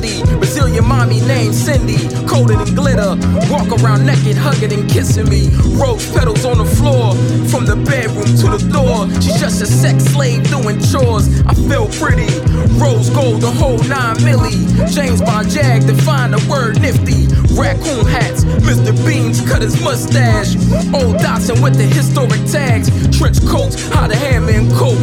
Brazilian mommy named Cindy, coated in glitter. Walk around naked, hugging and kissing me. Rose petals on the floor, from the bedroom to the door. She's just a sex slave doing chores. I feel pretty. Rose gold, the whole nine milli. James Bond Jag, define the word nifty. Raccoon hats, Mr. Beans cut his mustache. Old Datsun with the historic tags. Trench coats, how the hammer and coat.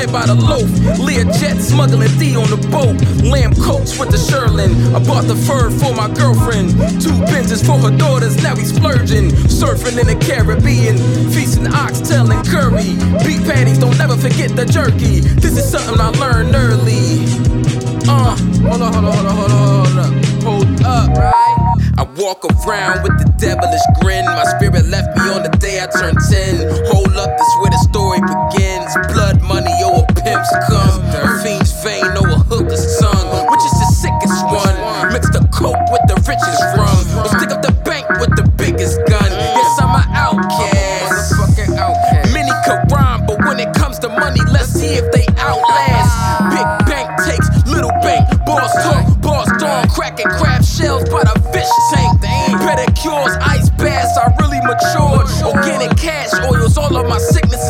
Bread by the loaf. Lear jet smuggling D on the boat. Lamb coats with the shearling. I bought the fur for my girlfriend. Two Benzes for her daughters, now we splurging. Surfing in the Caribbean. Feasting oxtail and curry. Beef patties, don't never forget the jerky. This is something I learned early. Uh, hold on, hold on, hold on, hold on, hold up. Hold up, right? I walk around with the devilish grin. My spirit left me on the day I turned 10. Comes to money, let's see if they outlast. Big bank takes little bank. Boss talk, boss dawn, cracking crab shells by the fish tank. Pedicures, ice baths, I really matured. Organic cash oils, all of my sickness is cured.